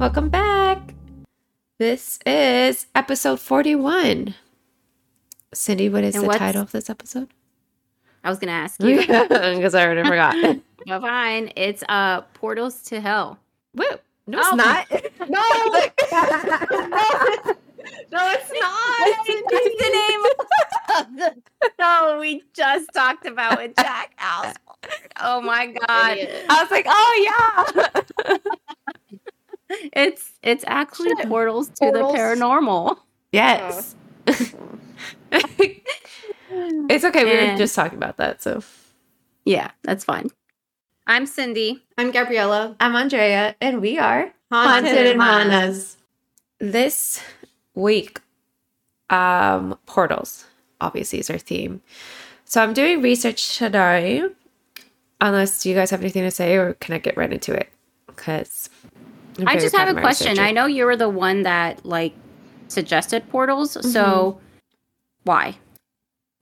Welcome back. This is episode 41. Cindy, what is And the title of this episode? I was gonna ask you. Because I already forgot. but fine. It's uh portals to hell. Woo. No, it's Oh. not. No, no, it's not. That's the name. Of no, we just talked about with Jack. Oh my god, I was like, oh, yeah. It's it's actually Shit. portals to Portals. the paranormal. Yes. it's okay. We were just talking about that. So Yeah, that's fine. I'm Cindy. I'm Gabriella. I'm Andrea, and we are Haunted Hermanas. This week, um, portals obviously is our theme. So I'm doing research today. Unless you guys have anything to say, or can I get right into it? Because I just have a question. I know you were the one that like suggested portals, so why?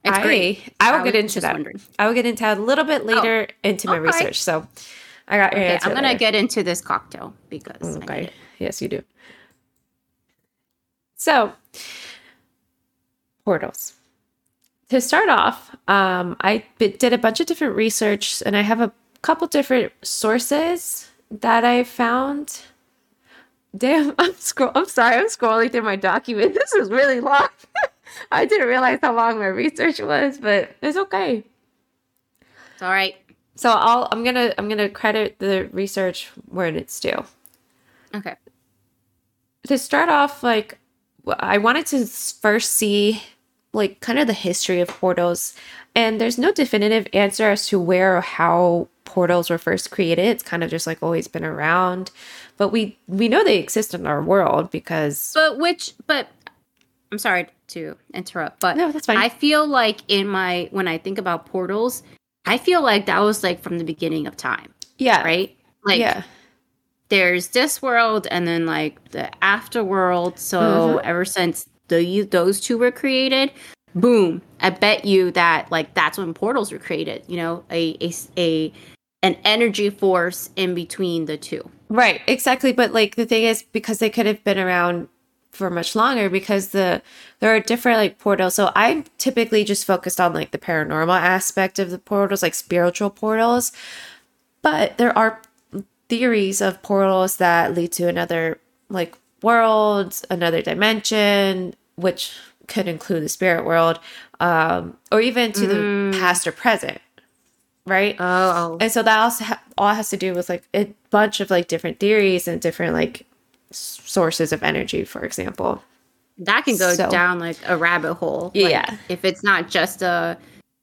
It's I, great. I will I get into that. wondering. I will get into that a little bit later into my okay. research. So I got your Okay, answer I'm gonna later. get into this cocktail because Okay. Yes, you do. So, portals. To start off, um, I did a bunch of different research, and I have a couple different sources that I found. Damn, I'm scroll. I'm sorry, I'm scrolling through my document. This is really long. I didn't realize how long my research was, but it's okay. It's all right. So I'll I'm gonna I'm gonna credit the research where it's due. Okay. to start off like I wanted to first see like kind of the history of portals and there's no definitive answer as to where or how portals were first created it's kind of just like always been around but we we know they exist in our world because But which? But I'm sorry to interrupt, but no that's fine I feel like in my when I think about portals, I feel like that was like from the beginning of time, yeah right? Like yeah there's this world and then like the afterworld. So Mhm. ever since the those two were created, boom! I bet you that like that's when portals were created. You know, a a, a an energy force in between the two. Right, exactly. But like the thing is, because they could have been around for much longer, because the there are different like portals. So I'm typically just focused on like the paranormal aspect of the portals, like spiritual portals. But there are theories of portals that lead to another like world, another dimension, which could include the spirit world, um, or even to Mm. the past or present. Right. Oh, And so that also ha- all has to do with like a bunch of like different theories and different like s- sources of energy, for example. that can go So- down like a rabbit hole. Like, Yeah. if it's not just a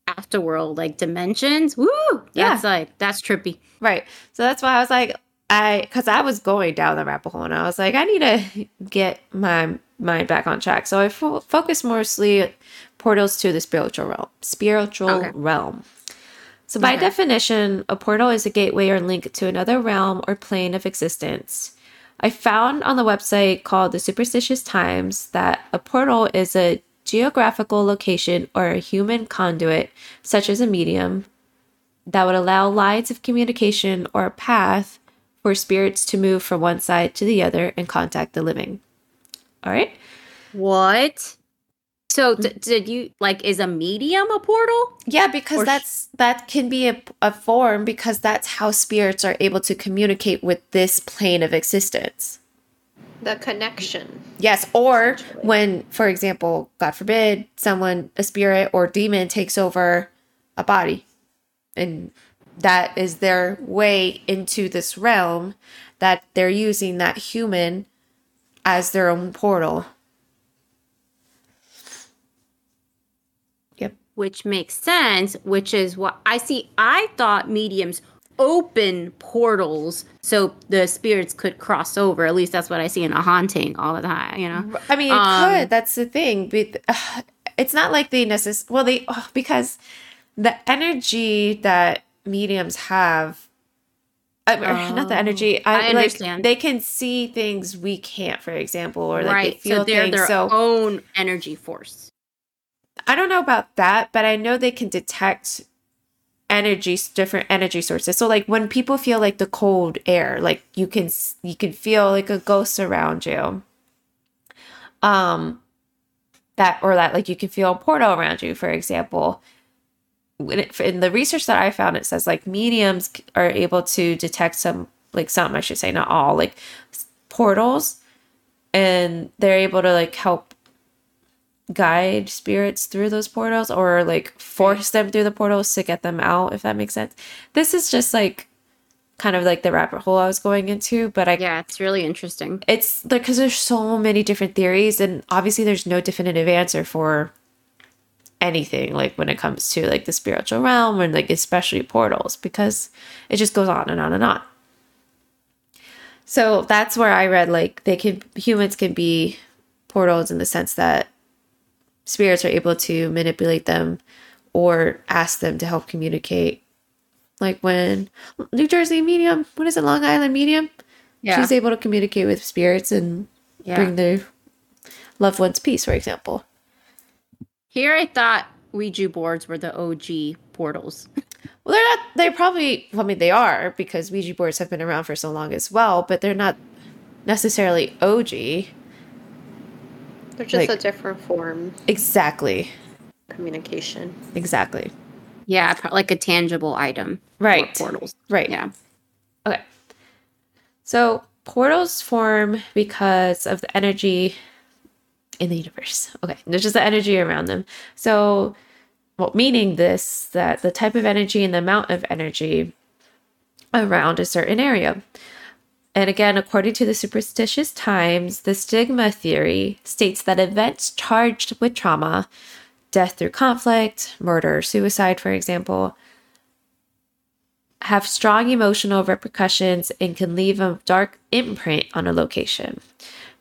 afterworld like dimensions, woo! Yeah. That's like that's trippy. Right. So that's why I was like, I because I was going down the rabbit hole and I was like, I need to get my mind back on track. So I fo- focused mostly portals to the spiritual realm. Spiritual Okay. realm. So by Okay. definition, a portal is a gateway or link to another realm or plane of existence. I found on the website called the Superstitious Times that a portal is a geographical location or a human conduit, such as a medium, that would allow lines of communication or a path for spirits to move from one side to the other and contact the living. All right. What? So d- did you like is a medium a portal? Yeah, because Or sh- that's that can be a, a form because that's how spirits are able to communicate with this plane of existence. The connection. Yes, or when, for example, God forbid, someone, a spirit or demon takes over a body, and that is their way into this realm, that they're using that human as their own portal. Yep. Which makes sense, which is what I see. I thought mediums open portals so the spirits could cross over. At least that's what I see in a haunting all the time, you know? I mean, it Um, could. That's the thing. But uh, it's not like they necessarily. Well, they oh, because the energy that mediums have. I, or not the Oh, energy. I, I like, understand. They can see things we can't, for example, or like right. they feel so they're things. their so own energy force. I don't know about that, but I know they can detect energy different energy sources. So like when people feel like the cold air like you can you can feel like a ghost around you. Um that or that like you can feel a portal around you for example. When it, in the research that i found it says like mediums are able to detect some like some i should say not all like portals. And they're able to like help guide spirits through those portals or like force them through the portals to get them out if that makes sense this is just like kind of like the rabbit hole i was going into but i Yeah, it's really interesting. it's like because there's so many different theories and obviously there's no definitive answer for anything like when it comes to like the spiritual realm and like especially portals because it just goes on and on and on so that's where i read like they can humans can be portals in the sense that spirits are able to manipulate them or ask them to help communicate like when new jersey medium what is it long island medium Yeah. she's able to communicate with spirits and Yeah. bring their loved ones peace, for example. Here I thought Ouija boards were the OG portals. Well, they're not. They're probably. I mean, they are because Ouija boards have been around for so long as well, but they're not necessarily OG. They're just Like- a different form Exactly. communication. Exactly. Yeah, like a tangible item. Right. portals. Right. Yeah. Okay. So portals form because of the energy in the universe. Okay. There's just the energy around them. So, well, meaning this that the type of energy and the amount of energy around a certain area. And again, according to the superstitious times, the stigma theory states that events charged with trauma, death through conflict, murder, suicide, for example, have strong emotional repercussions and can leave a dark imprint on a location.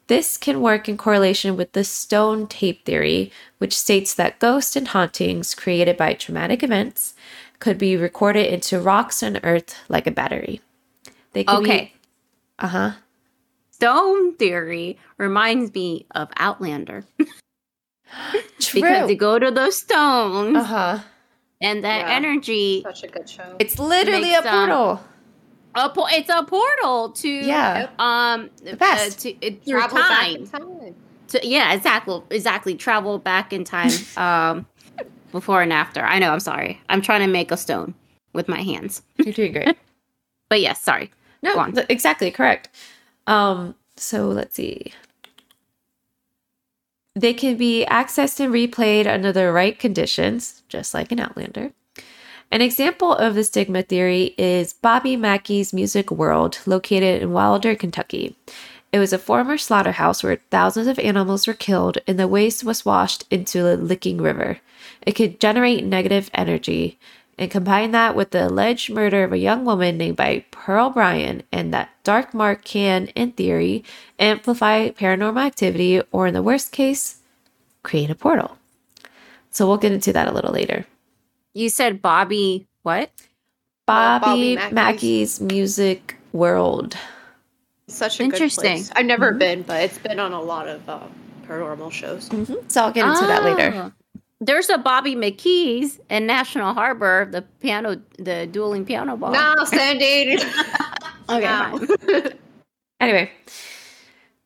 This can work in correlation with the stone tape theory, which states that ghosts and hauntings created by traumatic events could be recorded into rocks and earth like a battery. They Okay. Be, uh huh. Stone theory reminds me of Outlander True. because you go to those stones uh huh. and that Yeah. energy. Such a good show. It's literally Makes, a um, portal. A po- it's a portal to Yeah. um The past. uh, to, it, through Travel back time. in time. To, yeah, exactly, exactly. Travel back in time, um, before and after. I know. I'm sorry. I'm trying to make a stone with my hands. You're doing great. But yes, sorry. No, th- exactly correct. Um, so let's see. They can be accessed and replayed under the right conditions, just like an Outlander. An example of the stigma theory is Bobby Mackey's Music World, located in Wilder, Kentucky. It was a former slaughterhouse where thousands of animals were killed and the waste was washed into the Licking River. It could generate negative energy, and combine that with the alleged murder of a young woman named by Pearl Bryan, and that dark mark can, in theory, amplify paranormal activity, or in the worst case, create a portal. So we'll get into that a little later. You said Bobby. What? Bobby, Bobby Mackey's. Mackey's. Music World. Such a Interesting. good place. I've never been, but it's been on a lot of uh, paranormal shows. Mhm. So I'll get into that later. There's a Bobby McKey's in National Harbor, the piano, the dueling piano ball. No, Sandy. Okay. Anyway,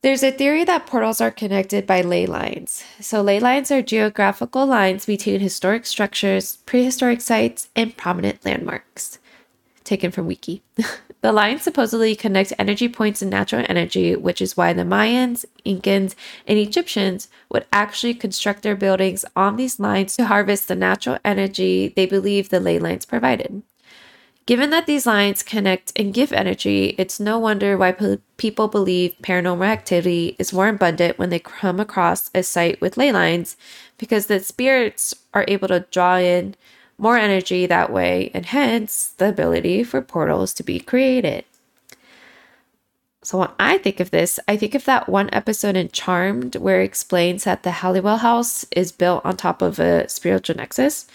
there's a theory that portals are connected by ley lines. So, ley lines are geographical lines between historic structures, prehistoric sites, and prominent landmarks. Taken from Wiki. the lines supposedly connect energy points and natural energy, which is why the Mayans, Incans, and Egyptians would actually construct their buildings on these lines to harvest the natural energy they believe the ley lines provided. Given that these lines connect and give energy, it's no wonder why pe- people believe paranormal activity is more abundant when they come across a site with ley lines because the spirits are able to draw in more energy that way and hence the ability for portals to be created. So when I think of this, I think of that one episode in Charmed where it explains that the Halliwell house is built on top of a spiritual nexus.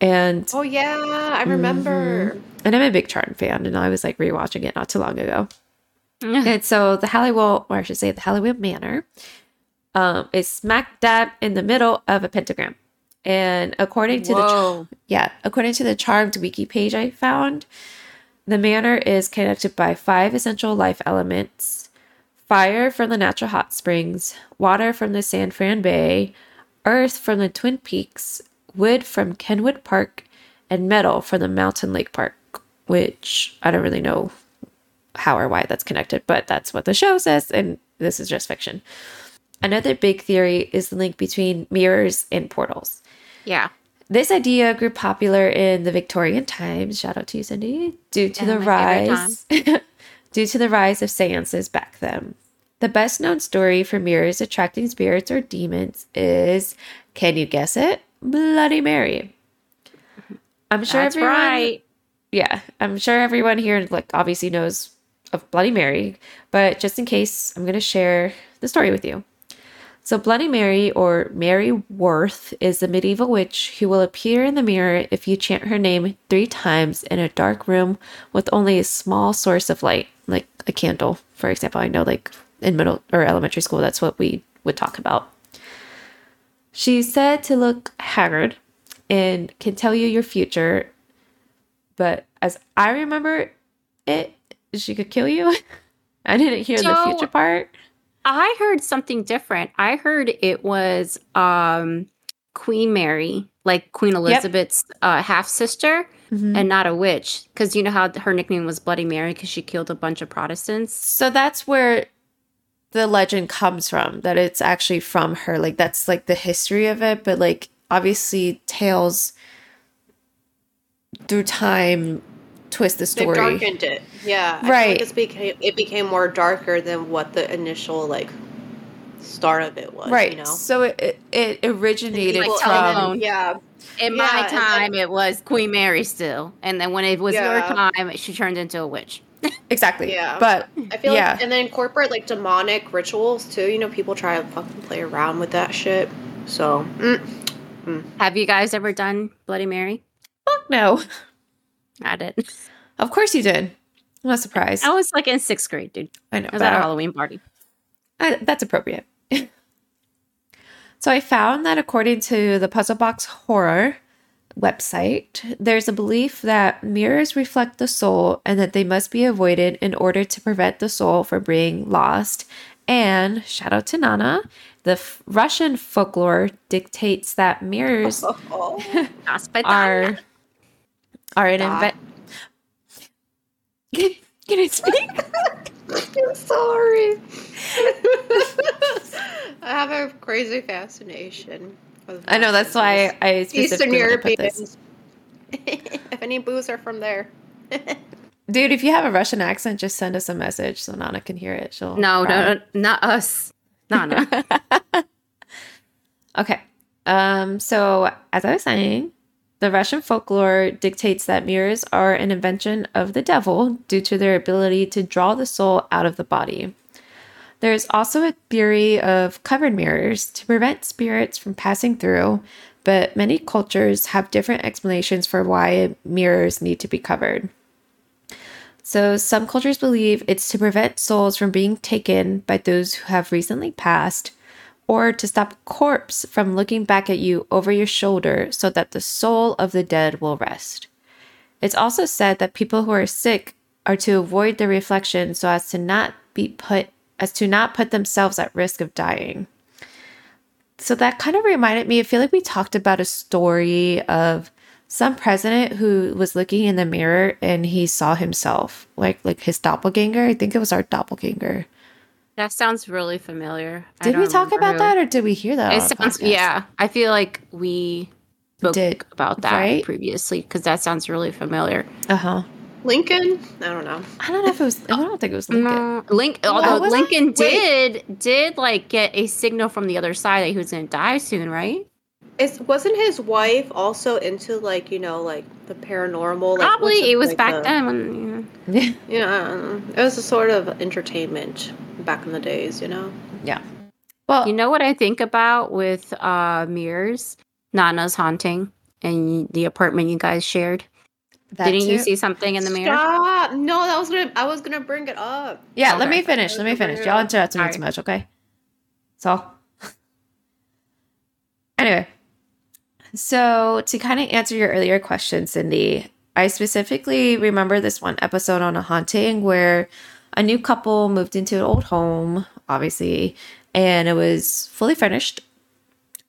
And oh yeah, I remember. and I'm a big Charmed fan, and I was like rewatching it not too long ago. and so the Halliwell, or I should say the Halliwell Manor, um, is smack dab in the middle of a pentagram. And according to the yeah, according to the Charmed wiki page I found, the manor is connected by five essential life elements: fire from the natural hot springs, water from the San Fran Bay, earth from the Twin Peaks, wood from Kenwood Park, and metal from the Mountain Lake Park, which I don't really know how or why that's connected, but that's what the show says, and this is just fiction. Another big theory is the link between mirrors and portals. Yeah. This idea grew popular in the Victorian times, shout out to you, Cindy, due to the rise due to the rise of seances back then. The best known story for mirrors attracting spirits or demons is, can you guess it? Bloody Mary. I'm sure That's everyone right. yeah, I'm sure everyone here like obviously knows of Bloody Mary, but just in case, I'm going to share the story with you. So Bloody Mary or Mary Worth is a medieval witch who will appear in the mirror if you chant her name 3 times in a dark room with only a small source of light, like a candle, for example. I know like in middle or elementary school that's what we would talk about. She's said to look haggard and can tell you your future but as I remember it, she could kill you. I didn't hear the future part. I heard something different. I heard it was um Queen Mary, like Queen Elizabeth's uh, half sister, Mhm. and not a witch. Because you know how her nickname was Bloody Mary because she killed a bunch of Protestants. So that's where the legend comes from. That it's actually from her. Like that's like the history of it. But like obviously tales through time twist the They story. darkened it. Yeah. I feel Right. Like it's became, it became more darker than what the initial, like, start of it was. right. You know? So it, it, it originated Like from telephone. Yeah. In Yeah, my and then- time, it was Queen Mary still, and then when it was your time, she turned into a witch. exactly. Yeah. But I feel Yeah. like, and then incorporate like demonic rituals too. You know, people try to fucking play around with that shit. So, mm, Have you guys ever done Bloody Mary? fuck no. I did. Of course you did. I'm not surprised. I was like in sixth grade, dude. I know. I was at a Halloween party. I, that's appropriate. so I found that according to the Puzzle Box Horror website, there's a belief that mirrors reflect the soul and that they must be avoided in order to prevent the soul from being lost. And shout out to Nana, the f- Russian folklore dictates that mirrors oh, are an Stop. invent. Can, can I speak? I'm sorry. I have a crazy fascination. I know that's why I Eastern specifically wanted to put this. Europeans. if any boos are from there. Dude, if you have a Russian accent, just send us a message so Nana can hear it. She'll No, cry. no, no, not us. No. Okay. Um, so as I was saying, the Russian folklore dictates that mirrors are an invention of the devil due to their ability to draw the soul out of the body. There's also a theory of covered mirrors to prevent spirits from passing through, but many cultures have different explanations for why mirrors need to be covered. So, some cultures believe it's to prevent souls from being taken by those who have recently passed, or to stop corpse from looking back at you over your shoulder so that the soul of the dead will rest. It's also said that people who are sick are to avoid the reflection so as to not be put as to not put themselves at risk of dying. So that kind of reminded me, I feel like we talked about a story of some president who was looking in the mirror and he saw himself, like like his doppelganger. I think it was our doppelganger. That sounds really familiar. Did we talk about who. that or did we hear that? It sounds, podcast? yeah. I feel like we spoke Did, about that right? previously because that sounds really familiar. Uh huh. Lincoln? I don't know. I don't know if it was. I don't think it was Lincoln. No, Link. Although was? Lincoln Wait. did did like get a signal from the other side that he was going to die soon, right? Is wasn't his wife also into like you know like the paranormal? Like, Probably it was like back the- then when. You know. Yeah, it was a sort of entertainment back in the days. You know. yeah. Well, You know what I think about with uh mirrors, Nana's haunting, and the apartment you guys shared. that Didn't you see something in the mirror? Stop! No, that was gonna. I was gonna bring it up. Yeah, let me finish. Let me finish. Y'all interrupt me too much, okay? So, anyway, So, to kind of answer your earlier question, Cindy, I specifically remember this one episode on a haunting where a new couple moved into an old home, obviously, and it was fully furnished.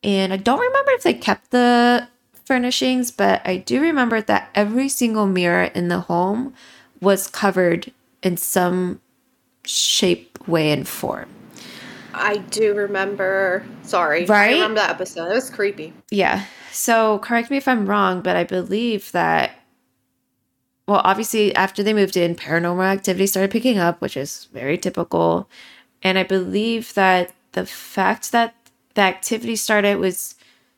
And I don't remember if they kept the furnishings, but I do remember that every single mirror in the home was covered in some shape, way, and form. I do remember. Sorry. Right? I remember that episode. It was creepy. Yeah. So correct me if I'm wrong, but I believe that well, obviously after they moved in, paranormal activity started picking up, which is very typical. And I believe that the fact that the activity started was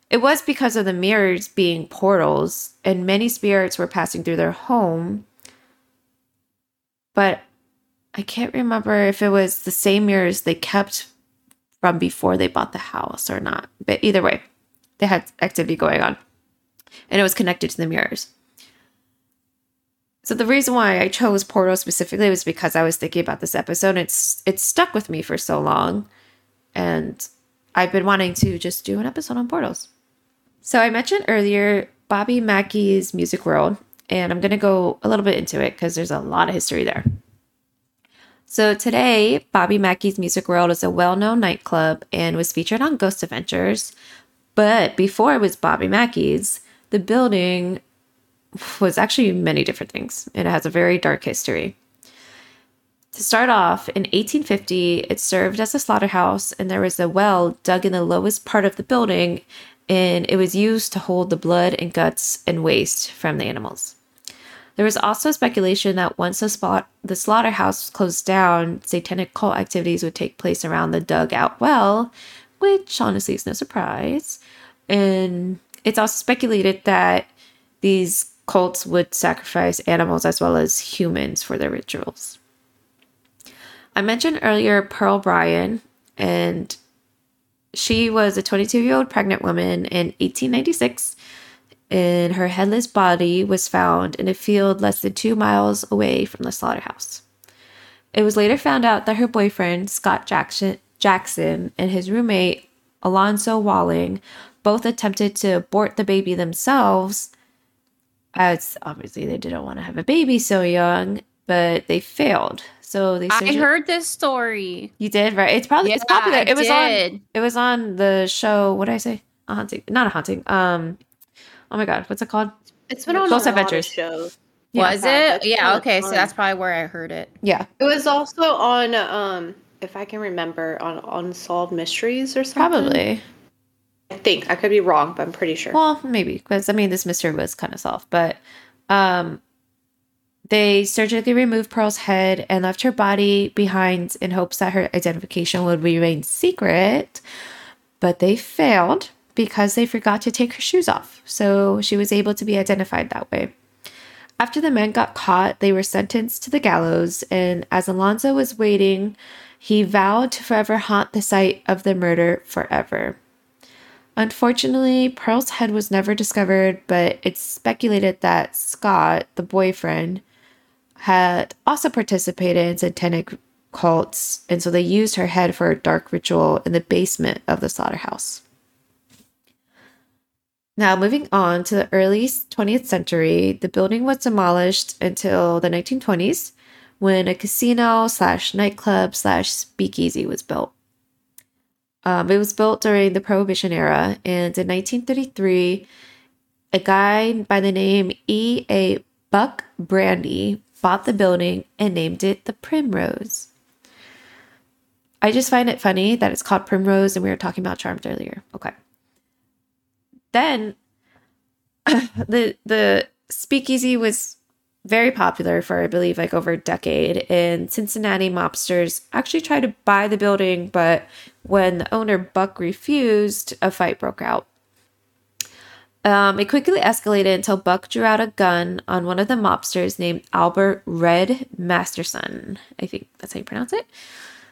it was because of the mirrors being portals and many spirits were passing through their home. But I can't remember if it was the same mirrors they kept from before they bought the house or not. But either way, they had activity going on. And it was connected to the mirrors. So the reason why I chose Portal specifically was because I was thinking about this episode. It's it's stuck with me for so long, and I've been wanting to just do an episode on portals. So I mentioned earlier Bobby Mackey's Music World, and I'm gonna go a little bit into it because there's a lot of history there. So today, Bobby Mackey's Music World is a well-known nightclub and was featured on Ghost Adventures. But before it was Bobby Mackey's, the building was actually many different things, and it has a very dark history. To start off, in 1850, it served as a slaughterhouse, and there was a well dug in the lowest part of the building, and it was used to hold the blood and guts and waste from the animals. There was also speculation that once the, spot, the slaughterhouse closed down, satanic cult activities would take place around the dug out well, which honestly is no surprise. And it's also speculated that these cults would sacrifice animals as well as humans for their rituals. I mentioned earlier Pearl Bryan, and she was a 22 year old pregnant woman in 1896, and her headless body was found in a field less than two miles away from the slaughterhouse. It was later found out that her boyfriend, Scott Jackson, Jackson and his roommate, Alonzo Walling, both attempted to abort the baby themselves as obviously they didn't want to have a baby so young, but they failed. So they. I heard this story. You did right. It's probably it's Yeah, popular. I It was did. on. It was on the show. What did I say? A haunting. Not a haunting. Um. Oh my god, what's it called? It's been on Ghost a Adventures. of shows. Yeah. Was it? Yeah. that's Okay. So that's probably where I heard it. Yeah, It was also on, um, if I can remember, on Unsolved Mysteries or something. probably. I think I could be wrong, but I'm pretty sure. Well, maybe because I mean this mystery was kind of solved, but um, they surgically removed Pearl's head and left her body behind in hopes that her identification would remain secret. But they failed because they forgot to take her shoes off, so she was able to be identified that way. After the men got caught, they were sentenced to the gallows, and as Alonzo was waiting, he vowed to forever haunt the site of the murder forever. Unfortunately, Pearl's head was never discovered, but it's speculated that Scott, the boyfriend, had also participated in satanic cults, and so they used her head for a dark ritual in the basement of the slaughterhouse. Now, moving on to the early 20th century, the building was demolished until the 1920s when a casino slash nightclub slash speakeasy was built. Um, it was built during the Prohibition era, and in 1933, a guy by the name E. A. Buck Brandy bought the building and named it the Primrose. I just find it funny that it's called Primrose, and we were talking about Charmed earlier. Okay. Then the the speakeasy was very popular for I believe like over a decade and Cincinnati mobsters actually tried to buy the building but when the owner Buck refused a fight broke out. Um, it quickly escalated until Buck drew out a gun on one of the mobsters named Albert Red Masterson. I think that's how you pronounce it.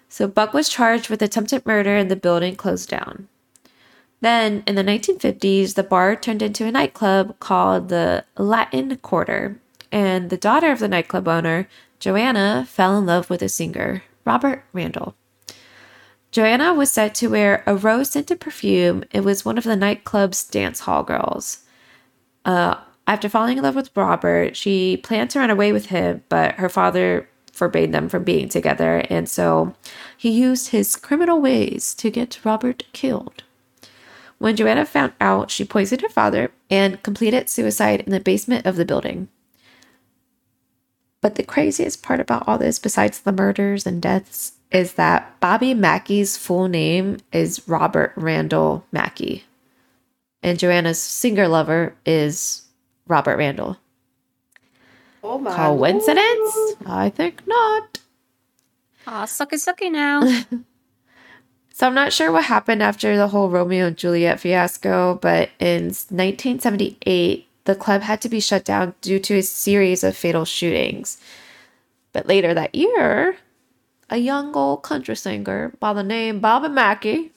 So Buck was charged with attempted murder and the building closed down. Then in the 1950s, the bar turned into a nightclub called the Latin Quarter, and the daughter of the nightclub owner, Joanna, fell in love with a singer, Robert Randall. Joanna was said to wear a rose scented perfume and was one of the nightclub's dance hall girls. Uh, after falling in love with Robert, she planned to run away with him, but her father forbade them from being together, and so he used his criminal ways to get Robert killed. When Joanna found out, she poisoned her father and completed suicide in the basement of the building. But the craziest part about all this, besides the murders and deaths, is that Bobby Mackey's full name is Robert Randall Mackey. And Joanna's singer lover is Robert Randall. Oh my Coincidence? lord. I think not. Aw, sucky sucky now. So I'm not sure what happened after the whole Romeo and Juliet fiasco, but in 1978, the club had to be shut down due to a series of fatal shootings. But later that year, a young old country singer by the name Bobby Mackey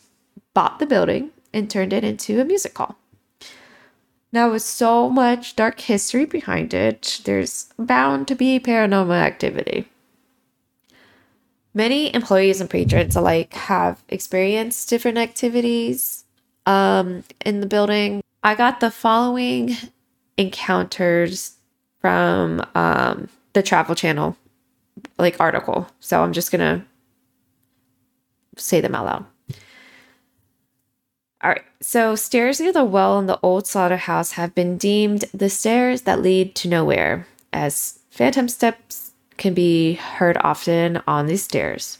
bought the building and turned it into a music hall. Now, with so much dark history behind it, there's bound to be paranormal activity. Many employees and patrons alike have experienced different activities um, in the building. I got the following encounters from um, the Travel Channel like article, so I'm just gonna say them out loud. All right. So, stairs near the well in the old slaughterhouse have been deemed the stairs that lead to nowhere, as phantom steps can be heard often on these stairs.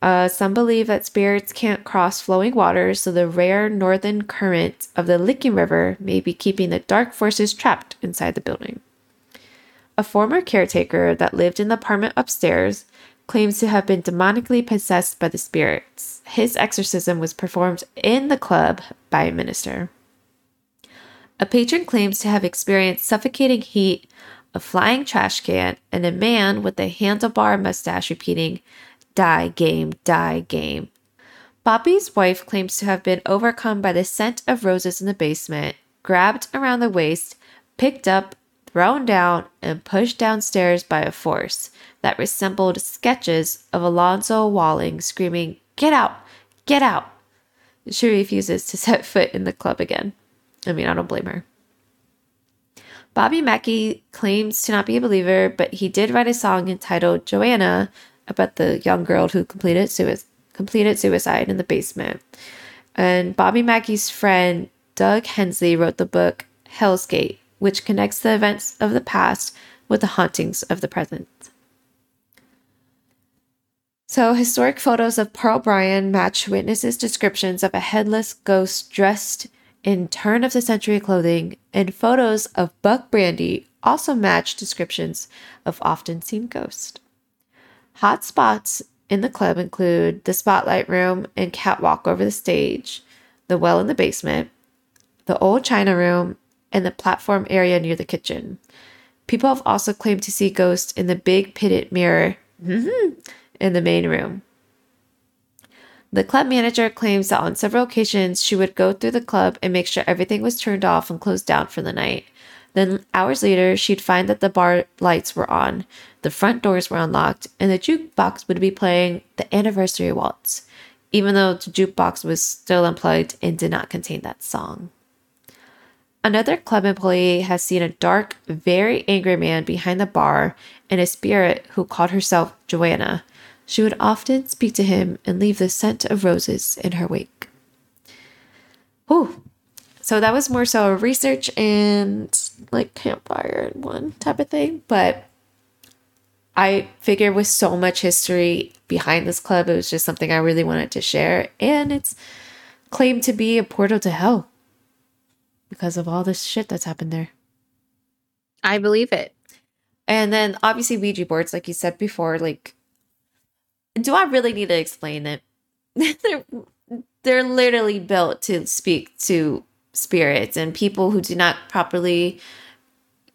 Uh, some believe that spirits can't cross flowing waters, so the rare northern current of the Licking River may be keeping the dark forces trapped inside the building. A former caretaker that lived in the apartment upstairs claims to have been demonically possessed by the spirits. His exorcism was performed in the club by a minister. A patron claims to have experienced suffocating heat, a flying trash can, and a man with a handlebar mustache repeating, Die game, die game. Bobby's wife claims to have been overcome by the scent of roses in the basement, grabbed around the waist, picked up, thrown down, and pushed downstairs by a force that resembled sketches of Alonzo Walling screaming, Get out! Get out! She refuses to set foot in the club again. I mean, I don't blame her. Bobby Mackey claims to not be a believer, but he did write a song entitled Joanna about the young girl who completed, sui- completed suicide in the basement. And Bobby Mackey's friend Doug Hensley wrote the book Hell's Gate, which connects the events of the past with the hauntings of the present. So, historic photos of Pearl Bryan match witnesses' descriptions of a headless ghost dressed in turn of the century clothing, and photos of Buck Brandy also match descriptions of often seen ghosts. Hot spots in the club include the spotlight room and catwalk over the stage, the well in the basement, the old china room, and the platform area near the kitchen. People have also claimed to see ghosts in the big pitted mirror mm-hmm, in the main room. The club manager claims that on several occasions she would go through the club and make sure everything was turned off and closed down for the night. Then, hours later, she'd find that the bar lights were on, the front doors were unlocked, and the jukebox would be playing the anniversary waltz, even though the jukebox was still unplugged and did not contain that song. Another club employee has seen a dark, very angry man behind the bar and a spirit who called herself Joanna. She would often speak to him and leave the scent of roses in her wake. Whew. So that was more so a research and like campfire and one type of thing. But I figured with so much history behind this club, it was just something I really wanted to share. And it's claimed to be a portal to hell because of all this shit that's happened there. I believe it. And then obviously Ouija boards, like you said before, like do I really need to explain it? they're, they're literally built to speak to spirits and people who do not properly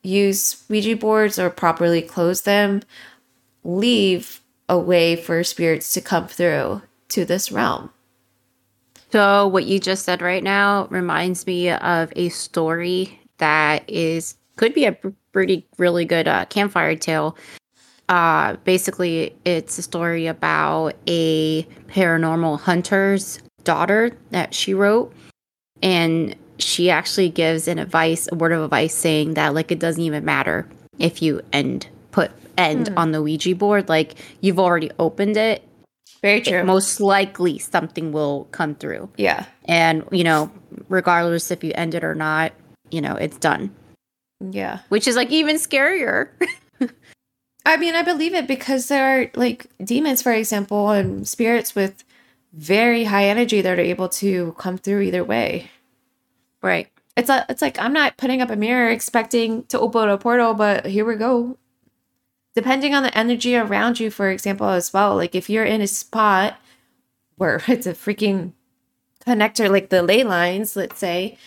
use Ouija boards or properly close them leave a way for spirits to come through to this realm. So, what you just said right now reminds me of a story that is could be a pretty really good uh, campfire tale. uh, basically, it's a story about a paranormal hunter's daughter that she wrote. And she actually gives an advice, a word of advice saying that, like, it doesn't even matter if you end, put end Hmm. on the Ouija board. Like, you've already opened it. Very true. Most likely something will come through. yeah. And, you know, regardless if you end it or not, you know, it's done. Yeah. Which is like even scarier. I mean, I believe it because there are like demons, for example, and spirits with very high energy that are able to come through either way. Right. It's a, it's like I'm not putting up a mirror expecting to open a portal, but here we go. Depending on the energy around you, for example, as well. Like if you're in a spot where it's a freaking connector, like the ley lines, let's say,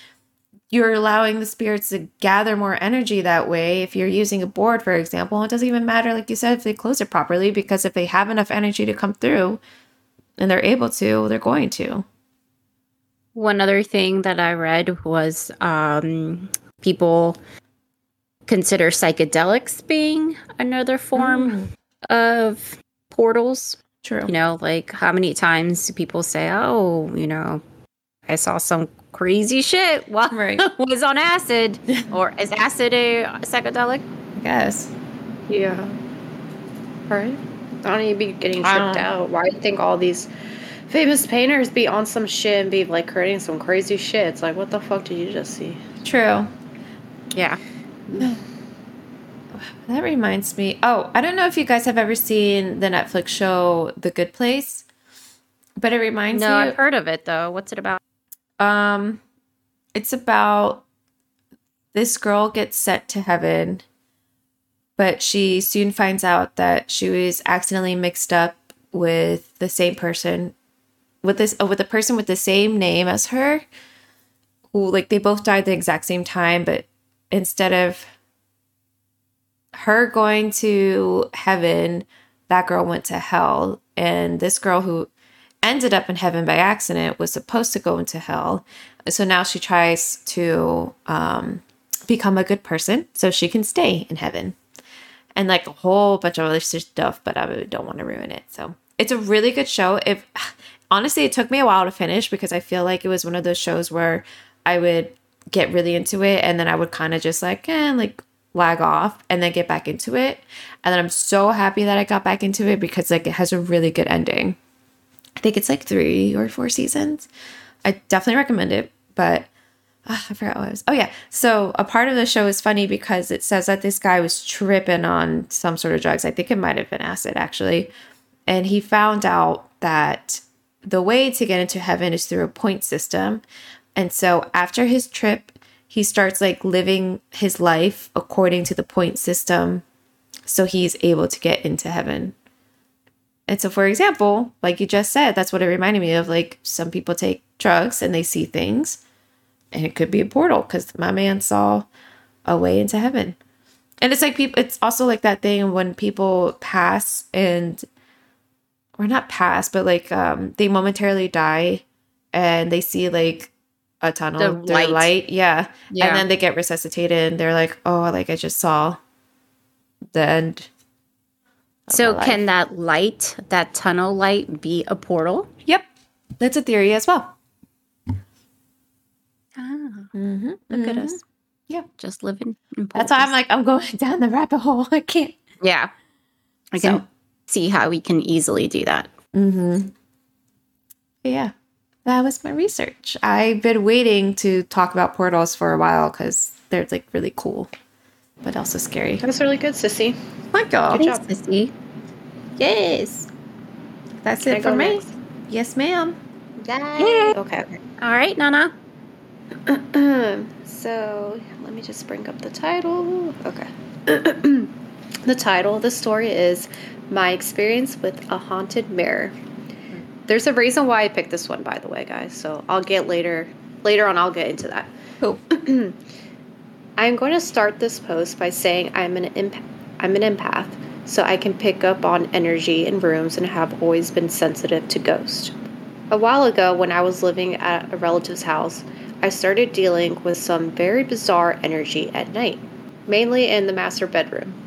you're allowing the spirits to gather more energy that way. If you're using a board, for example, it doesn't even matter, like you said, if they close it properly, because if they have enough energy to come through and they're able to, they're going to. One other thing that I read was um, people consider psychedelics being another form of portals. True. You know, like how many times do people say, "Oh, you know, I saw some crazy shit while Right. I was on acid," or is acid a psychedelic? I guess. Yeah. Right? I don't even be getting tripped out. Why do you think all these famous painters be on some shit and be like creating some crazy shit? It's like, what the fuck did you just see? True. Yeah. That reminds me. Oh, I don't know if you guys have ever seen the Netflix show The Good Place, but it reminds No, me. I've heard of it though. What's it about? Um, it's about this girl gets sent to heaven, but she soon finds out that she was accidentally mixed up with the same person, with this uh, with a person with the same name as her, who like they both died the exact same time, but instead of her going to heaven, that girl went to hell, and this girl who ended up in heaven by accident was supposed to go into hell. So now she tries to um, become a good person so she can stay in heaven. And like a whole bunch of other stuff, but I don't want to ruin it. So it's a really good show. If honestly, it took me a while to finish because I feel like it was one of those shows where I would get really into it and then I would kind of just like, eh, like lag off and then get back into it. And then I'm so happy that I got back into it because like it has a really good ending. I think it's like three or four seasons. I definitely recommend it, but ah, I forgot what it was. Oh yeah, so a part of the show is funny because it says that this guy was tripping on some sort of drugs. I think it might have been acid actually, and he found out that the way to get into heaven is through a point system. And so after his trip, he starts like living his life according to the point system so he's able to get into heaven. And so, for example, like you just said, that's what it reminded me of. Like some people take drugs and they see things, and it could be a portal because my man saw a way into heaven. And it's like people. It's also like that thing when people pass and, or not pass, but like um they momentarily die, and they see like a tunnel, The their light. light, yeah. Yeah. and then they get resuscitated, and they're like, oh, like I just saw the end. So my life." can that light, that tunnel light, be a portal? Yep. That's a theory as well. Ah, Mm-hmm. look at us. Yeah. Just living. In That's why I'm like, I'm going down the rabbit hole. I can't. yeah. I can So- see how we can easily do that. Mm-hmm. Yeah. That was my research. I've been waiting to talk about portals for a while because they're like really cool, but also scary. That's really good, sissy. My God. Good job. Sissy. Yes. That's Can it for me. next? Yes, ma'am. Yay. Okay, okay. All right, Nana. so let me just bring up the title. Okay. the title of the story is My Experience with a Haunted Mirror. There's a reason why I picked this one, by the way, guys. So I'll get later. Later on, I'll get into that. Cool. I'm going to start this post by saying I'm an emp- I'm an empath, so I can pick up on energy in rooms and have always been sensitive to ghosts. A while ago, when I was living at a relative's house, I started dealing with some very bizarre energy at night, mainly in the master bedroom.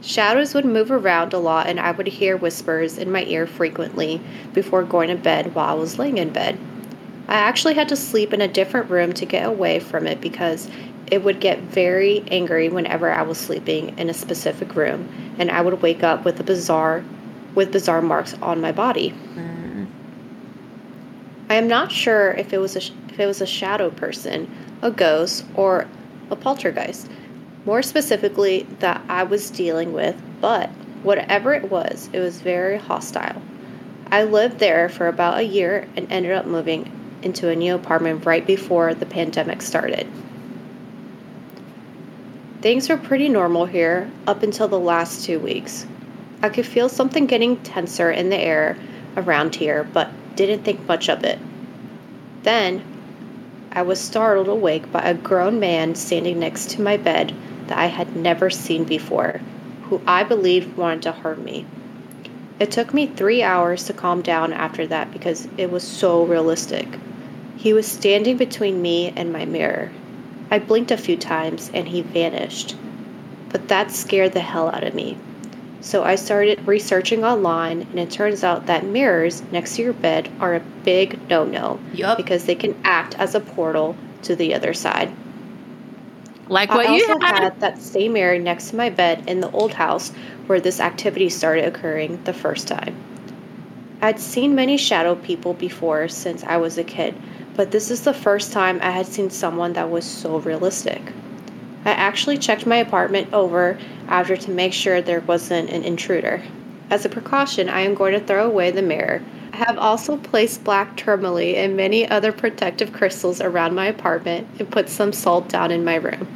Shadows would move around a lot, and I would hear whispers in my ear frequently before going to bed while I was laying in bed. I actually had to sleep in a different room to get away from it because it would get very angry whenever I was sleeping in a specific room, and I would wake up with a bizarre, with bizarre marks on my body. I am not sure if it was a if it was a shadow person, a ghost, or a poltergeist. More specifically, that I was dealing with, but whatever it was, it was very hostile. I lived there for about a year and ended up moving into a new apartment right before the pandemic started. Things were pretty normal here up until the last two weeks. I could feel something getting tenser in the air around here, but didn't think much of it. Then, I was startled awake by a grown man standing next to my bed that I had never seen before, who I believed wanted to harm me. It took me three hours to calm down after that because it was so realistic. He was standing between me and my mirror. I blinked a few times and he vanished. But that scared the hell out of me. So I started researching online, and it turns out that mirrors next to your bed are a big no no Yup. because they can act as a portal to the other side. Like what I you had. had that same mirror next to my bed in the old house where this activity started occurring the first time. I'd seen many shadow people before since I was a kid, but this is the first time I had seen someone that was so realistic. I actually checked my apartment over after to make sure there wasn't an intruder. As a precaution, I am going to throw away the mirror. I have also placed black tourmaline and many other protective crystals around my apartment and put some salt down in my room.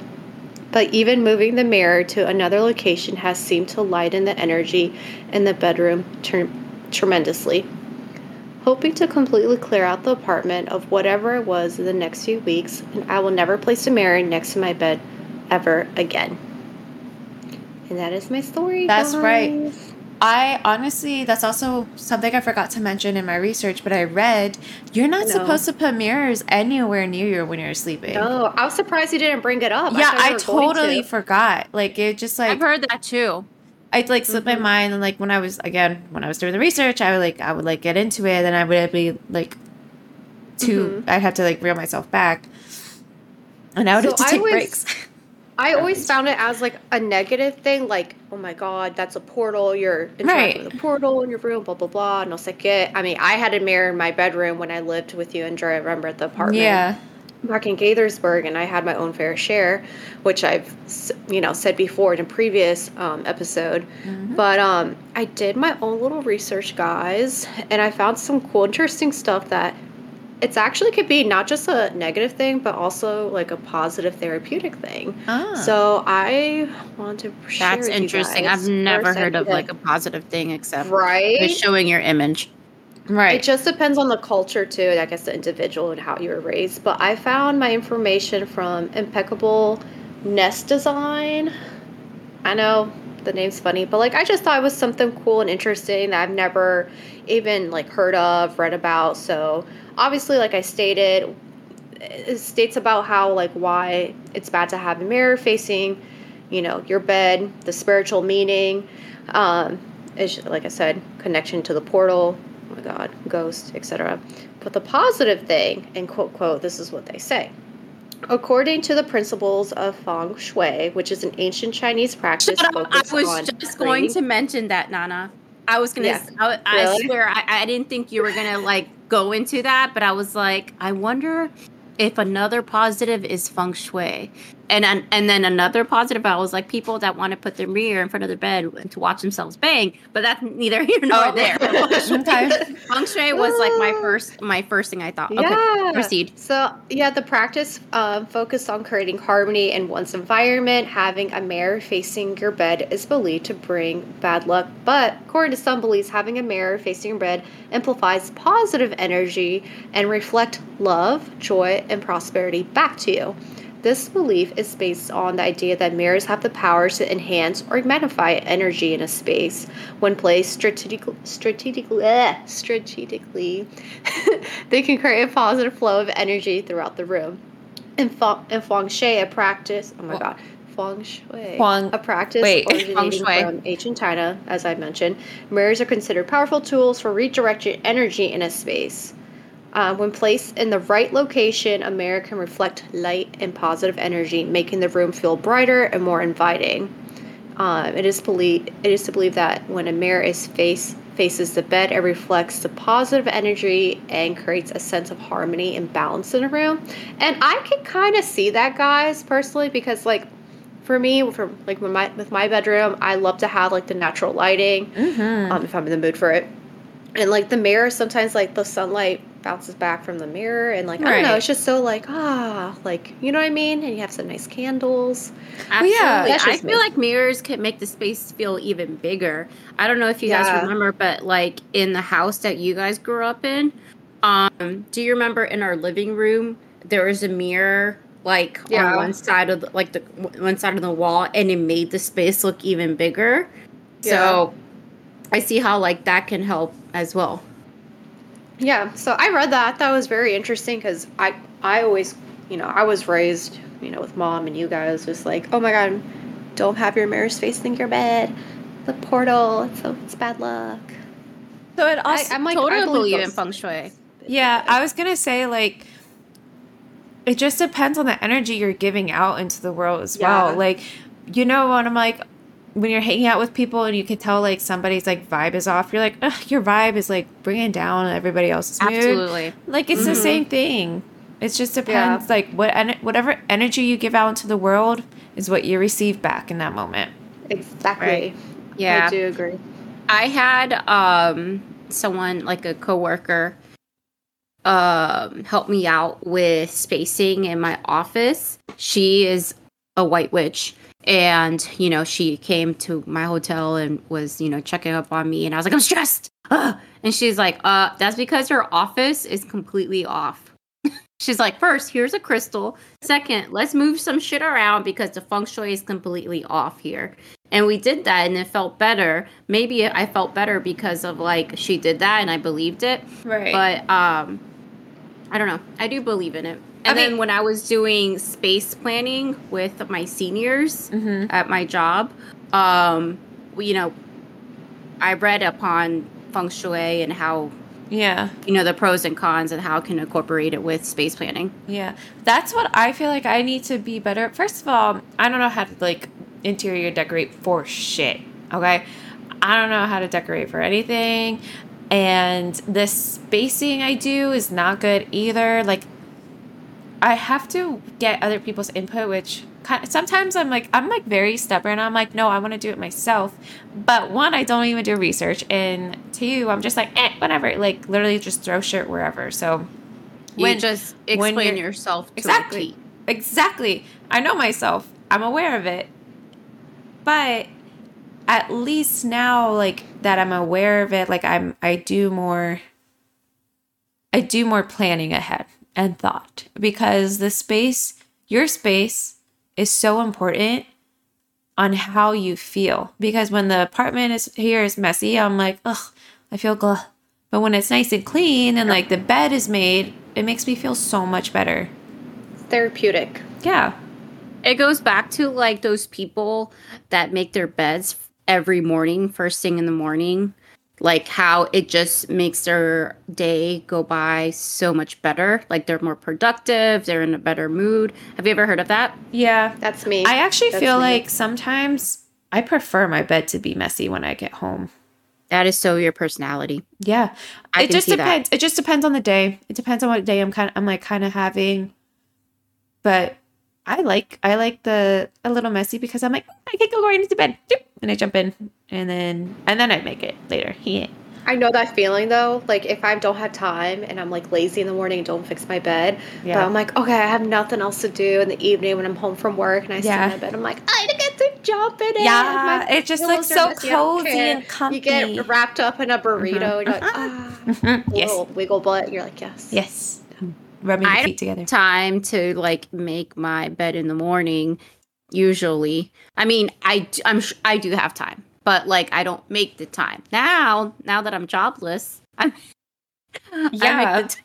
But even moving the mirror to another location has seemed to lighten the energy in the bedroom ter- tremendously. Hoping to completely clear out the apartment of whatever it was in the next few weeks, and I will never place a mirror next to my bed ever again. And that is my story. That's right. Guys. I honestly, that's also something I forgot to mention in my research, but I read you're not No. supposed to put mirrors anywhere near you when you're sleeping. Oh, I was surprised you didn't bring it up. yeah, thought you I totally to. forgot. Like it just like I've heard that too. I like slipped Mm-hmm. my mind and like when I was again when I was doing the research, I would like I would like get into it, then I would be like too Mm-hmm. I'd have to like reel myself back, and I would So have to I take was- breaks. I always found it as like a negative thing, like, oh my god, that's a portal. You're interacting Right. with a portal in your room, blah blah blah. No sé qué. I mean, I had a mirror in my bedroom when I lived with you and Dre. I remember at the apartment. yeah, back in Gaithersburg, and I had my own fair share, which I've you know said before in a previous um, episode. But um, I did my own little research, guys, and I found some cool, interesting stuff that it's actually could be not just a negative thing, but also like a positive therapeutic thing. Ah. So I want to share That's interesting. I've never heard of like a positive thing except right. showing your image. right. It just depends on the culture too, and I guess the individual and how you were raised. But I found my information from Impeccable Nest Design. I know the name's funny, but like I just thought it was something cool and interesting that I've never even like heard of, read about. So obviously, like I stated, it states about how like why it's bad to have a mirror facing, you know, your bed, the spiritual meaning. Um, is like I said, connection to the portal. Oh my God, ghost, etc. But the positive thing, and quote quote, this is what they say. According to the principles of feng shui, which is an ancient Chinese practice. I was just going to mention that, Nana. I was gonna. Yeah. I, I Really? swear, I, I didn't think you were gonna like go into that, but I was like, I wonder if another positive is feng shui, and and, then another positive. I was like, people that want to put their mirror in front of their bed to watch themselves bang, but that's neither here nor Oh. there. Feng shui was like my first, my first thing I thought. Okay, proceed. So, yeah, the practice um, focused on creating harmony in one's environment. Having a mirror facing your bed is believed to bring bad luck, but according to some beliefs, having a mirror facing your bed amplifies positive energy and reflect love, joy, and prosperity back to you. This belief is based on the idea that mirrors have the power to enhance or magnify energy in a space when placed strategically. Strategically, strategically, they can create a positive flow of energy throughout the room. In, fe- in feng shui, a practice. Oh my god, feng shui, Feng- a practice wait. originating from ancient China, as I mentioned. Mirrors are considered powerful tools for redirecting energy in a space. Uh, when placed in the right location, a mirror can reflect light and positive energy, making the room feel brighter and more inviting. Um, it is believed it is to believe that when a mirror is face faces the bed, it reflects the positive energy and creates a sense of harmony and balance in a room. And I can kind of see that, guys, personally, because like for me, for like with my with my bedroom, I love to have like the natural lighting, Mm-hmm. um, if I'm in the mood for it. And like the mirror, sometimes like the sunlight bounces back from the mirror, and like I don't know, it's just so like ah, like you know what I mean. And you have some nice candles. Absolutely. yeah, I feel me. like mirrors can make the space feel even bigger. I don't know if you Yeah. guys remember, but like in the house that you guys grew up in, um, do you remember in our living room there was a mirror like Yeah. on one side of the like the one side of the wall and it made the space look even bigger. So I see how like that can help as well. Yeah, so I read that. That was very interesting because I I always, you know, I was raised, you know, with mom and you guys just like, oh my god, don't have your mirrors facing in your bed, the portal, so it's bad luck. So it I, also, I'm like, totally I believe in feng shui. yeah, I was gonna say like, it just depends on the energy you're giving out into the world as Yeah. well. Like, you know, when I'm like, when you're hanging out with people and you can tell like somebody's like vibe is off, you're like, Ugh, your vibe is like bringing down everybody else's mood. Absolutely. Like it's the Mhm. same thing. It just depends. Like what en- whatever energy you give out into the world is what you receive back in that moment. Exactly. Right. Yeah. I do agree. I had um someone like a coworker um help me out with spacing in my office. She is a white witch and you know she came to my hotel and was you know checking up on me and I was like I'm stressed. Ugh. And she's like uh that's because her office is completely off. She's like, first, here's a crystal. Second, let's move some shit around because the feng shui is completely off here. And we did that and it felt better. Maybe I felt better because of like she did that and I believed it. Right. But um I don't know. I do believe in it. And I then mean- when I was doing space planning with my seniors hmm at my job, um, you know, I read upon feng shui and how Yeah. you know the pros and cons and how can incorporate it with space planning. Yeah, that's what I feel like I need to be better. First of all, I don't know how to like interior decorate for shit. Okay, I don't know how to decorate for anything, and the spacing I do is not good either. Like, I have to get other people's input, which kind sometimes I'm like I'm like very stubborn. I'm like, no, I want to do it myself. But one, I don't even do research, and two, I'm just like, eh, whatever. Like, literally, just throw shit wherever. So. you just explain yourself to Exactly. Exactly. I know myself. I'm aware of it. But at least now like that I'm aware of it, like I'm I do more I do more planning ahead and thought because the space, your space is so important on how you feel because when the apartment is here is messy, I'm like, "Ugh, I feel gl-. But when it's nice and clean and like the bed is made, it makes me feel so much better. Therapeutic. Yeah. It goes back to like those people that make their beds every morning, first thing in the morning. Like how it just makes their day go by so much better. Like they're more productive, they're in a better mood. Have you ever heard of that? Yeah. That's me. I actually That's feel me. like sometimes I prefer my bed to be messy when I get home. That is so your personality. Yeah. I it can just see that. depends. It just depends on the day. It depends on what day I'm kind of I'm like kind of having. But I like I like the a little messy because I'm like I can go right into bed. And I jump in and then and then I make it later. Yeah. I know that feeling though. Like if I don't have time and I'm like lazy in the morning and don't fix my bed, yeah. but I'm like, okay, I have nothing else to do in the evening when I'm home from work and I sit in my bed. I'm like, I get to jump in it. Yeah, it just looks so messy, cozy and comfy. You get wrapped up in a burrito and you're like, ah, Mhm. Yes. little wiggle butt. And you're like, yes. Yes. Rubbing your feet together. Time to like make my bed in the morning. Usually, I mean, I I'm sh- I do have time, but like I don't make the time now. Now that I'm jobless, I'm Yeah. I make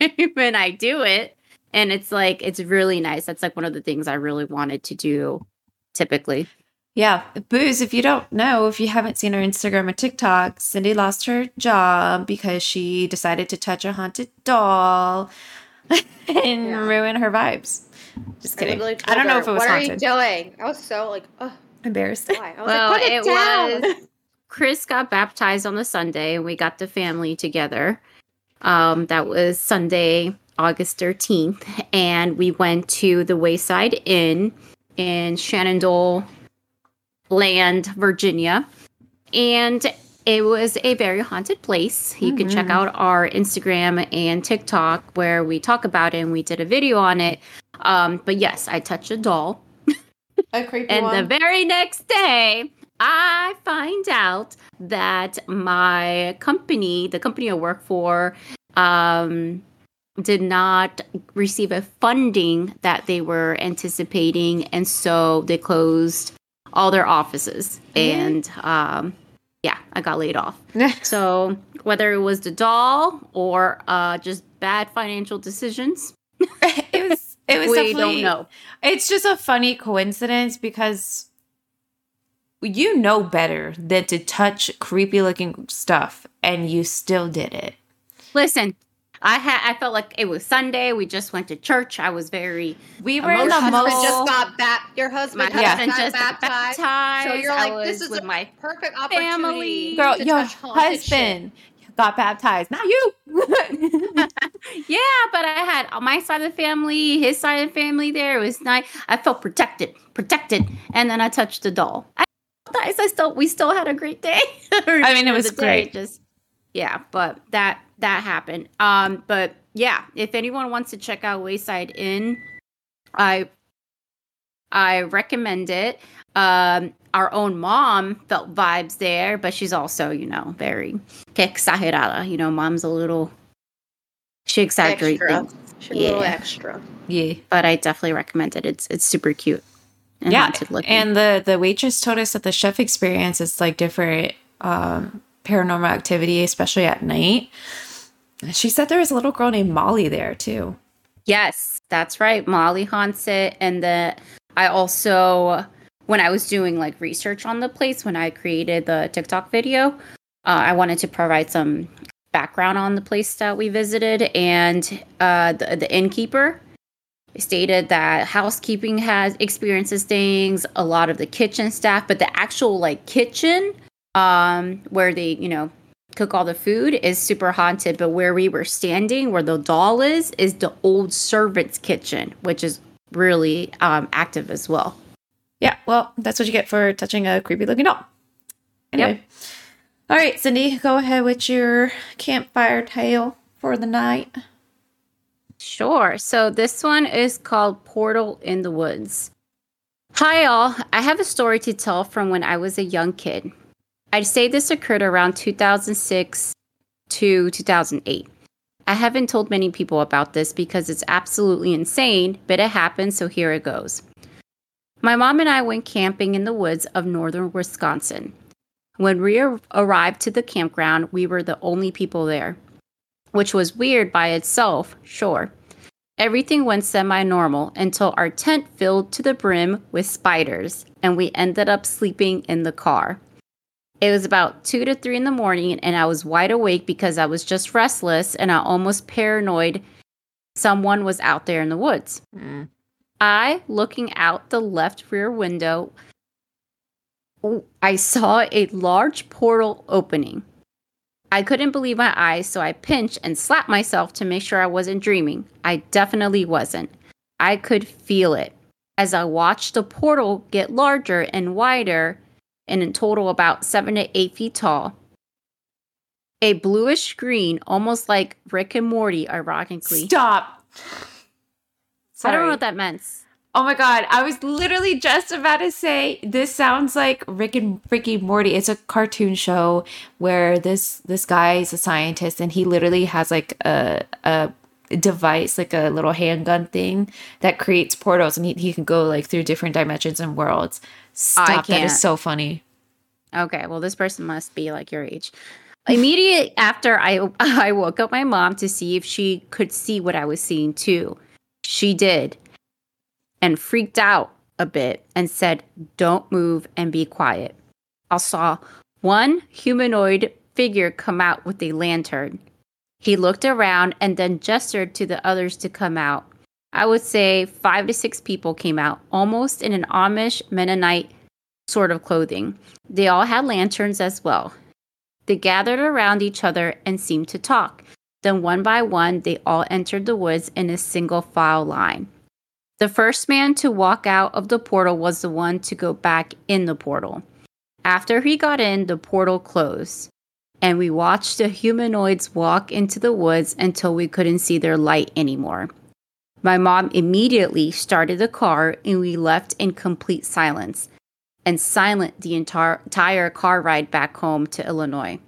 the time and I do it, and it's like it's really nice. That's like one of the things I really wanted to do typically. Yeah, boos. If you don't know, if you haven't seen her Instagram or TikTok, Cindy lost her job because she decided to touch a haunted doll and Yeah. ruin her vibes. Just kidding. literally I, don't know her, if it was What haunted. are you doing? I was so like, oh, Embarrassed. why? I was Well, like, put it, it down. was Chris got baptized on the Sunday, and we got the family together. Um, that was Sunday, August 13th, and we went to the Wayside Inn in Shenandoah Land, Virginia. And it was a very haunted place. You can check Mhm. out our Instagram and TikTok where we talk about it and we did a video on it. Um, but yes, I touched a doll. A creepy And one. the very next day, I find out that my company, the company I work for, um, did not receive a funding that they were anticipating, and so they closed all their offices. And um, yeah, I got laid off. So whether it was the doll or uh, just bad financial decisions, it was. It was we don't know. It's just a funny coincidence because you know better than to touch creepy looking stuff, and you still did it. Listen, I had I felt like it was Sunday. We just went to church. I was very We were in the Emotional. husband most. just got back. Your my husband Yeah. just just got got baptized. baptized. So you're I like, this is with a my perfect opportunity. family. Girl, to your touch haunted shit. husband got baptized, not you. yeah, but I had on my side of the family, his side of the family. There it was nice. I felt protected, protected, and then I touched the doll. I, I still we still had a great day. I mean, it was The day great. Just yeah, but that that happened. Um, but yeah, if anyone wants to check out Wayside Inn, I I recommend it. Um, our own mom felt vibes there, but she's also, you know, very que exagerada. You know, mom's a little she exaggerates Extra. things, She's a little extra. yeah. but I definitely recommend it. It's it's super cute. And yeah looking. and the the waitress told us that the chef experience is like different um paranormal activity especially at night she said there was a little girl named molly there too Yes, that's right. Molly haunts it. And the I also when I was doing like research on the place when I created the TikTok video, uh, I wanted to provide some background on the place that we visited. And uh, the, the innkeeper stated that housekeeping has experiences things, a lot of the kitchen staff, but the actual like kitchen um, where they, you know, cook all the food is super haunted, but where we were standing, where the doll is, is the old servant's kitchen, which is really um, active as well. yeah well that's what you get for touching a creepy looking doll anyway all right cindy go ahead with your campfire tale for the night Sure. So this one is called Portal in the Woods. Hi, all. I have a story to tell from when I was a young kid. I'd say this occurred around 2006 to 2008. I haven't told many people about this because it's absolutely insane, but it happened, so here it goes. My mom and I went camping in the woods of northern Wisconsin. When we arrived to the campground, we were the only people there which was weird by itself, sure. Everything went semi normal until our tent filled to the brim with spiders, and we ended up sleeping in the car. It was about 2 to 3 in the morning, and I was wide awake because I was just restless and I almost paranoid someone was out there in the woods. Mm. I, looking out the left rear window, I saw a large portal opening. I couldn't believe my eyes, so I pinched and slapped myself to make sure I wasn't dreaming. I definitely wasn't. I could feel it as I watched the portal get larger and wider, and in total about seven to eight feet tall. A bluish green, almost like Rick and Morty, ironically. stop Sorry. I don't know what that meant. Oh my god, I was literally just about to say this sounds like Rick and Ricky Morty. It's a cartoon show where this this guy is a scientist and he literally has like a a device, like a little handgun thing that creates portals and he, he can go like through different dimensions and worlds. Stop, that can't. is so funny. Okay, well, this person must be like your age. Immediately after I I woke up my mom to see if she could see what I was seeing too. She did, and freaked out a bit and said, Don't move and be quiet. I saw one humanoid figure come out with a lantern. He looked around and then gestured to the others to come out. I would say five to six people came out, almost in an Amish Mennonite sort of clothing. They all had lanterns as well. They gathered around each other and seemed to talk. Then, one by one, they all entered the woods in a single file line. The first man to walk out of the portal was the one to go back in the portal. After he got in, the portal closed, and we watched the humanoids walk into the woods until we couldn't see their light anymore. My mom immediately started the car, and we left in complete silence and silent the entire, car ride back home to Illinois.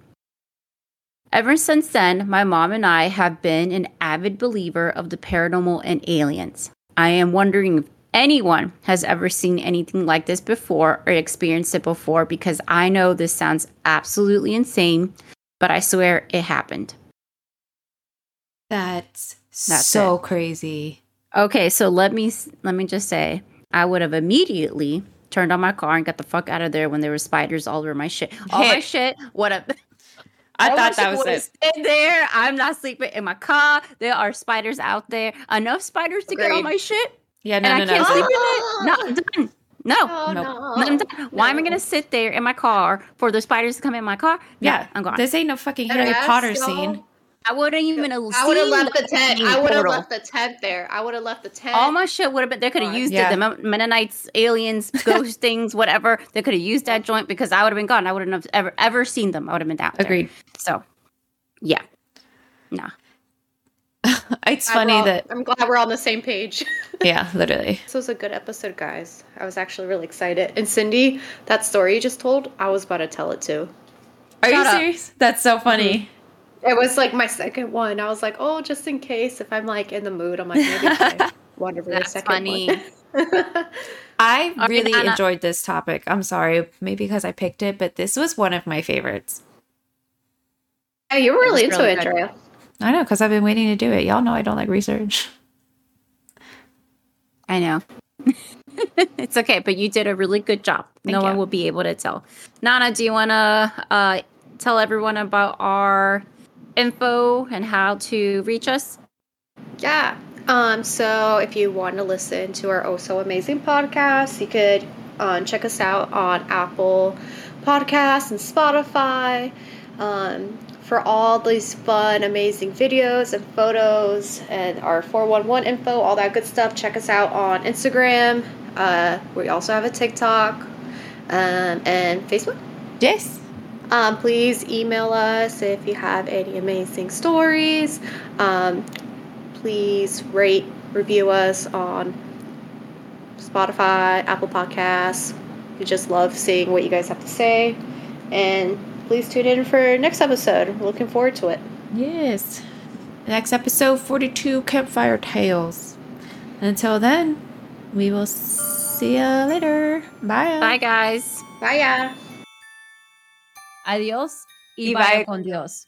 Ever since then, my mom and I have been an avid believer of the paranormal and aliens. I am wondering if anyone has ever seen anything like this before or experienced it before because I know this sounds absolutely insane, but I swear it happened. That's, That's so it. crazy. Okay, so let me let me just say I would have immediately turned on my car and got the fuck out of there when there were spiders all over my shit. All my shit. What up? I thought that was it. Stay there. I'm not sleeping in my car. There are spiders out there. Enough spiders to Agreed. get on my shit. Yeah, no, and no, I can't no. sleep in it. No, done. No, oh, nope. no. I'm done. Why am I gonna sit there in my car for the spiders to come in my car? Yeah, I'm gone. This ain't no fucking Harry Potter scene. I wouldn't even have I would have left the tent. I would have left the tent there. I would have left the tent. All my shit would have been. They could have used yeah. it. The Mennonites, aliens, ghost things, whatever. They could have used that joint because I would have been gone. I wouldn't have ever ever seen them. I would have been down. Agreed. There. So, yeah, nah. it's funny all, that I'm glad we're on the same page. yeah, literally. This was a good episode, guys. I was actually really excited. And Cindy, that story you just told, I was about to tell it too. Are Shut you serious? That's so funny. Mm-hmm. It was like my second one. I was like, oh, just in case if I'm like in the mood, I'm like, maybe I wonder for That's the second funny. one. I really Anna. enjoyed this topic. I'm sorry, maybe because I picked it, but this was one of my favorites. Yeah, you were really into really it, Drea. I know, because I've been waiting to do it. Y'all know I don't like research. I know. it's okay, but you did a really good job. Thank no you. one will be able to tell. Nana, do you want to uh, tell everyone about our info and how to reach us? Yeah. Um, so if you want to listen to our Oh So Amazing podcast, you could um, check us out on Apple Podcasts and Spotify. Um, for all these fun, amazing videos and photos and our 411 info, all that good stuff, check us out on Instagram. Uh, we also have a TikTok um, and Facebook. Yes. Um, please email us if you have any amazing stories. Um, please rate, review us on Spotify, Apple Podcasts. We just love seeing what you guys have to say. And please tune in for next episode. We're looking forward to it. Yes. Next episode 42 Campfire Tales. Until then, we will see you later. Bye. Bye, guys. Bye, ya. Adiós y, y vaya con Dios.